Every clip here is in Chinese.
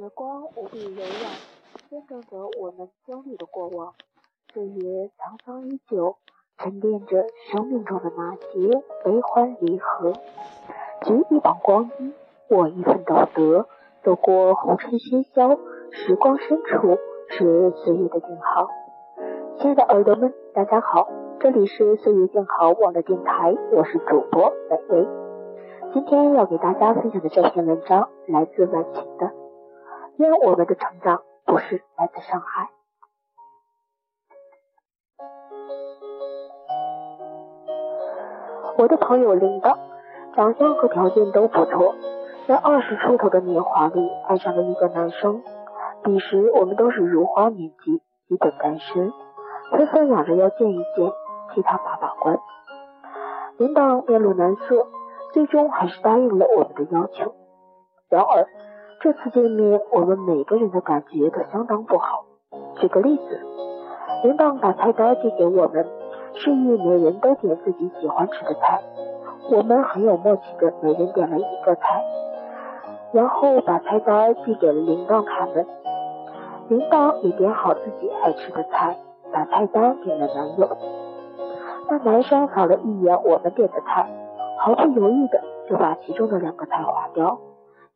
时光无比柔软，见证着我们经历的过往。岁月沧桑依旧，沉淀着生命中的那些悲欢离合。举一把光阴，握一份道德，走过红尘喧嚣，时光深处是岁月的静好。亲爱的耳朵们，大家好，这里是岁月静好网的电台，我是主播美薇。今天要给大家分享的这篇文章来自晚晴的。因为我们的成长不是来自伤害。我的朋友领导，长相和条件都不错，在二十出头的年华里爱上了一个男生。彼时我们都是如花年纪，基本单身，纷纷嚷着要见一见，替他把把关。领导面露难色，最终还是答应了我们的要求。然而。这次见面，我们每个人的感觉都相当不好。举个例子，领导把菜单递给我们，示意每人都点自己喜欢吃的菜。我们很有默契的每人点了一个菜，然后把菜单递给了领导他们。领导也点好自己爱吃的菜，把菜单给了男友。那男生扫了一眼我们点的菜，毫不犹豫的就把其中的两个菜划掉。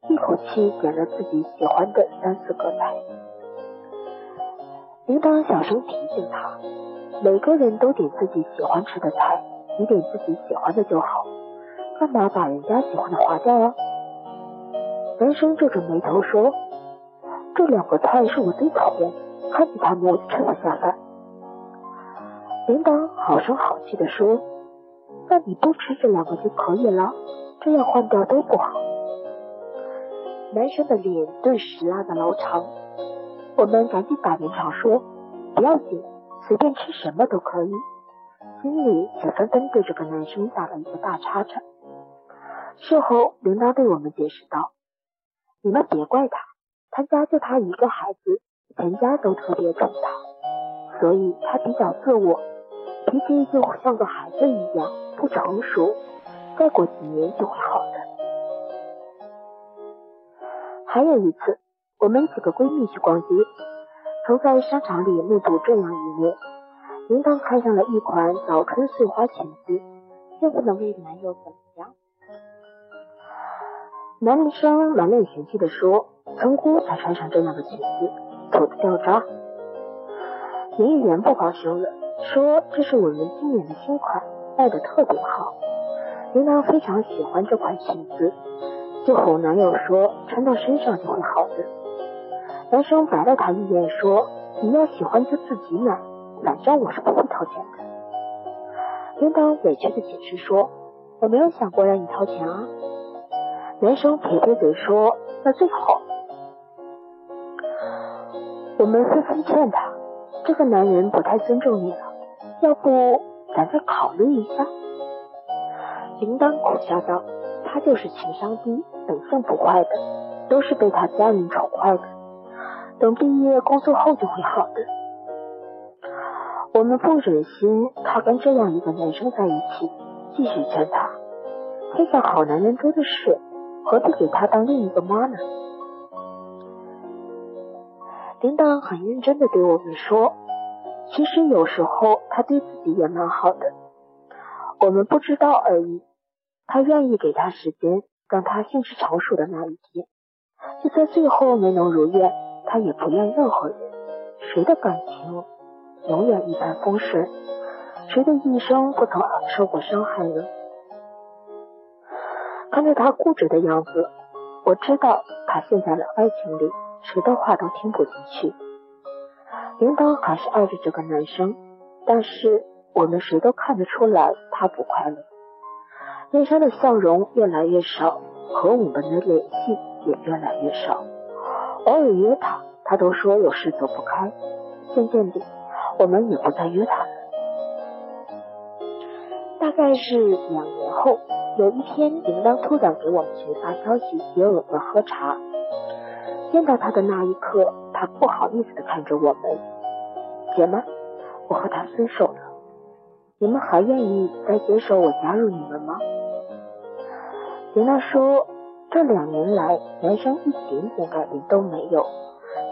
一口气点了自己喜欢的三四个菜，领导小声提醒他：每个人都点自己喜欢吃的菜，你点自己喜欢的就好，干嘛把人家喜欢的划掉啊？男生皱着眉头说：“这两个菜是我最讨厌，看见他们我就吃不下饭。”领导好声好气的说：“那你不吃这两个就可以了，这样换掉都不好。”男生的脸顿时拉得老长，我们赶紧打圆场说：“不要紧，随便吃什么都可以。”心里却纷纷对这个男生打了一个大叉叉。事后，领导对我们解释道：“你们别怪他，他家就他一个孩子，全家都特别宠他，所以他比较自我，脾气就像个孩子一样不成熟。再过几年就会好还有一次，我们几个闺蜜去逛街，曾在商场里目睹这样一幕：铃铛看上了一款早春碎花裙子，却不能为男友怎么样。男生满脸嫌弃的说：“村姑才穿上这样的裙子，土的掉渣。”营业员不高兴了，说：“这是我们今年的新款，卖的特别好。”铃铛非常喜欢这款裙子。就哄男友说穿到身上就会好的。男生白了他一眼说：“你要喜欢就自己买，反正我是不会掏钱的。”铃铛委屈的解释说：“我没有想过让你掏钱啊。”男生撇撇嘴说：“那最好。”我们纷纷劝他：“这个男人不太尊重你了，要不咱再考虑一下。”铃铛苦笑道：“他就是情商低。”本性不坏的，都是被他家人宠坏的。等毕业工作后就会好的。我们不忍心他跟这样一个男生在一起，继续劝他。天下好男人多的是，何必给他当另一个妈呢？领导很认真的对我们说，其实有时候他对自己也蛮好的，我们不知道而已。他愿意给他时间。让他心事成熟的那一天，就算最后没能如愿，他也不怨任何人。谁的感情永远一帆风顺？谁的一生不曾受过伤害呢？看着他固执的样子，我知道他陷在了爱情里，谁的话都听不进去。铃铛还是爱着这个男生，但是我们谁都看得出来，他不快乐。脸上的笑容越来越少，和我们的联系也越来越少。偶尔约他，他都说有事走不开。渐渐的，我们也不再约他了。大概是两年后，有一天，铃铛突然给我们群发消息，约我们喝茶。见到他的那一刻，他不好意思的看着我们：“姐们，我和他分手了，你们还愿意再接受我加入你们吗？”林娜说：“这两年来，男生一点点改变都没有，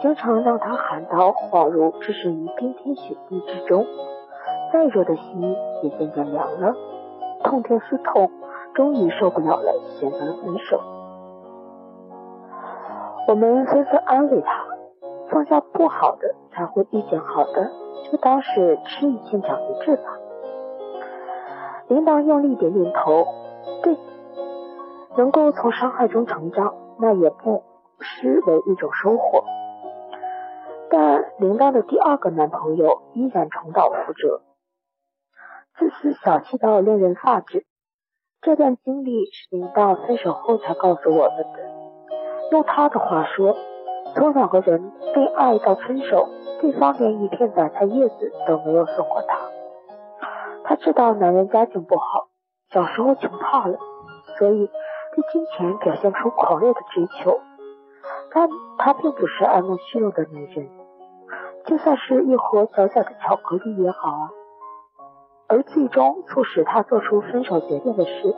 经常让他感到恍如置身于冰天雪地之中。再热的心也渐渐凉了，痛定思痛，终于受不了了，选择了分手。我们纷纷安慰他，放下不好的，才会遇见好的，就当是吃一堑长一智吧。领导用力点点头，对，能够从伤害中成长，那也不失为一种收获。但铃铛的第二个男朋友依然重蹈覆辙。自私小气到令人发指。这段经历是铃铛分手后才告诉我们的。用他的话说，从两个人被爱到分手，对方连一片白菜叶子都没有送过他。他知道男人家境不好，小时候穷怕了，所以对金钱表现出狂烈的追求。但他并不是爱慕虚荣的女人，就算是一盒小小的巧克力也好啊。而最终促使他做出分手决定的是，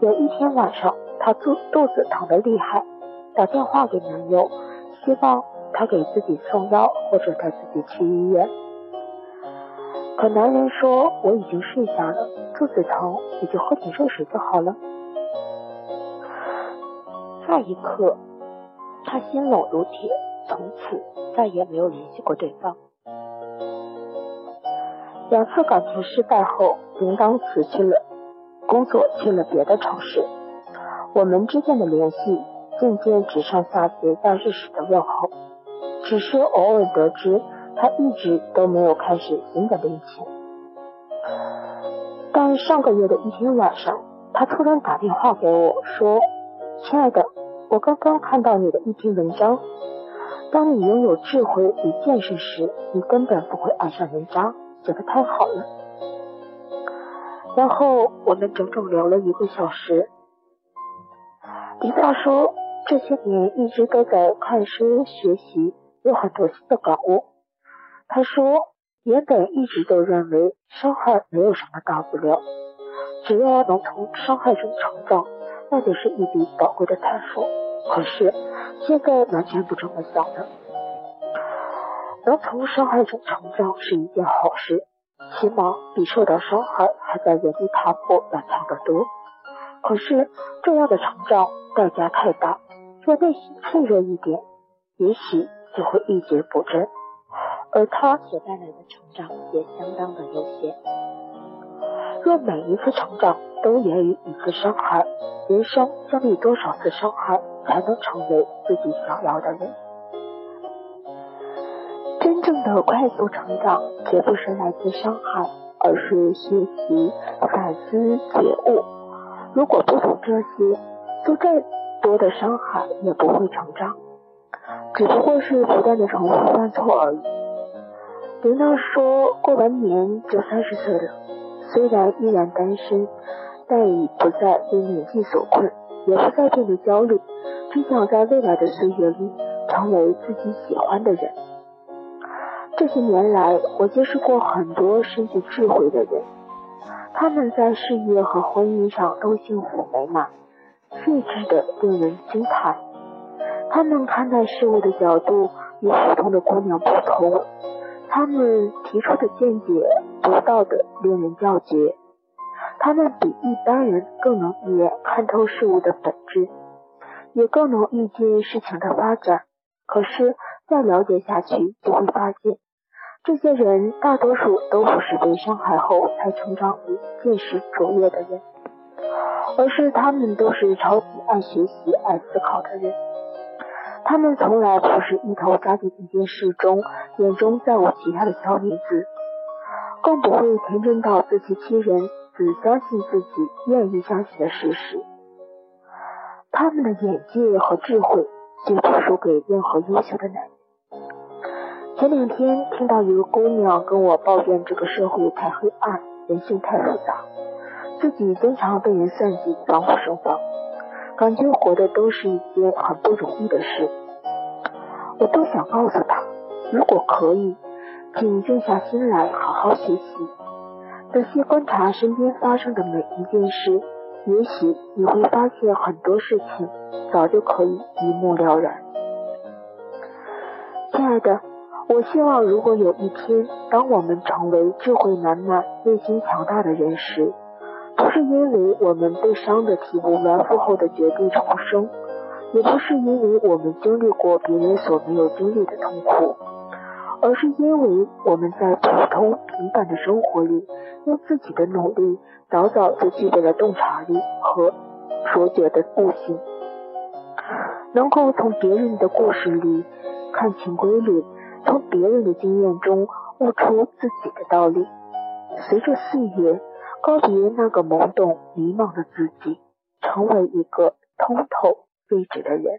有一天晚上，他肚肚子疼得厉害，打电话给男友，希望他给自己送药或者带自己去医院。可男人说：“我已经睡下了，肚子疼你就喝点热水就好了。”那一刻，他心冷如铁，从此再也没有联系过对方。两次感情失败后，林刚辞去了工作，去了别的城市。我们之间的联系渐渐只剩下节假日时的问候，只是偶尔得知他一直都没有开始新的恋情。但上个月的一天晚上，他突然打电话给我说：“亲爱的，我刚刚看到你的一篇文章。当你拥有智慧与见识时，你根本不会爱上人渣。”写的太好了，然后我们整整聊了一个小时。李大说，这些年一直都在看书学习，有很多新的感悟。他说，原本一直都认为伤害没有什么大不了，只要能从伤害中成长，那就是一笔宝贵的财富。可是现在完全不这么想了。能从伤害中成长是一件好事，起码比受到伤害还在原地踏步要强得多。可是这样的成长代价太大，若内心脆弱一点，也许就会一蹶不振。而他所带来的成长也相当的有限。若每一次成长都源于一次伤害，人生经历多少次伤害才能成为自己想要的人？真正的快速成长，绝不是来自伤害，而是学习、反思、觉悟。如果不懂这些，做再多的伤害也不会成长，只不过是不断的重复犯错而已。林娜说过完年就三十岁了，虽然依然单身，但已不再为年纪所困，也不再变得焦虑，只想在未来的岁月里成为自己喜欢的人。这些年来，我结识过很多深具智慧的人，他们在事业和婚姻上都幸福美满，睿智的令人惊叹。他们看待事物的角度与普通的姑娘不同，他们提出的见解独到的令人叫绝。他们比一般人更能一眼看透事物的本质，也更能预见事情的发展。可是再了解下去，就会发现。这些人大多数都不是被伤害后才成长为见识卓越的人，而是他们都是超级爱学习、爱思考的人。他们从来不是一头扎进一件事中，眼中再无其他的小女子，更不会天真到自欺欺人，只相信自己愿意相信的事实。他们的眼界和智慧绝不输给任何优秀的男人。前两天听到一个姑娘跟我抱怨这个社会太黑暗，人性太复杂，自己经常被人算计，防不胜防，感觉活的都是一件很不容易的事。我都想告诉她，如果可以，请静下心来好好学习，仔细观察身边发生的每一件事，也许你会发现很多事情早就可以一目了然。亲爱的，我希望如果有一天，当我们成为智慧满满、内心强大的人时，不是因为我们被伤的体无完肤后的绝地重生，也不是因为我们经历过别人所没有经历的痛苦，而是因为我们在普通平凡的生活里，用自己的努力。早早就具备了洞察力和卓绝的悟性，能够从别人的故事里看清规律，从别人的经验中悟出自己的道理。随着岁月，告别那个懵懂迷茫的自己，成为一个通透睿智的人。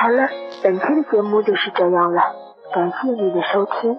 好了。本期的节目就是这样了，感谢你的收听。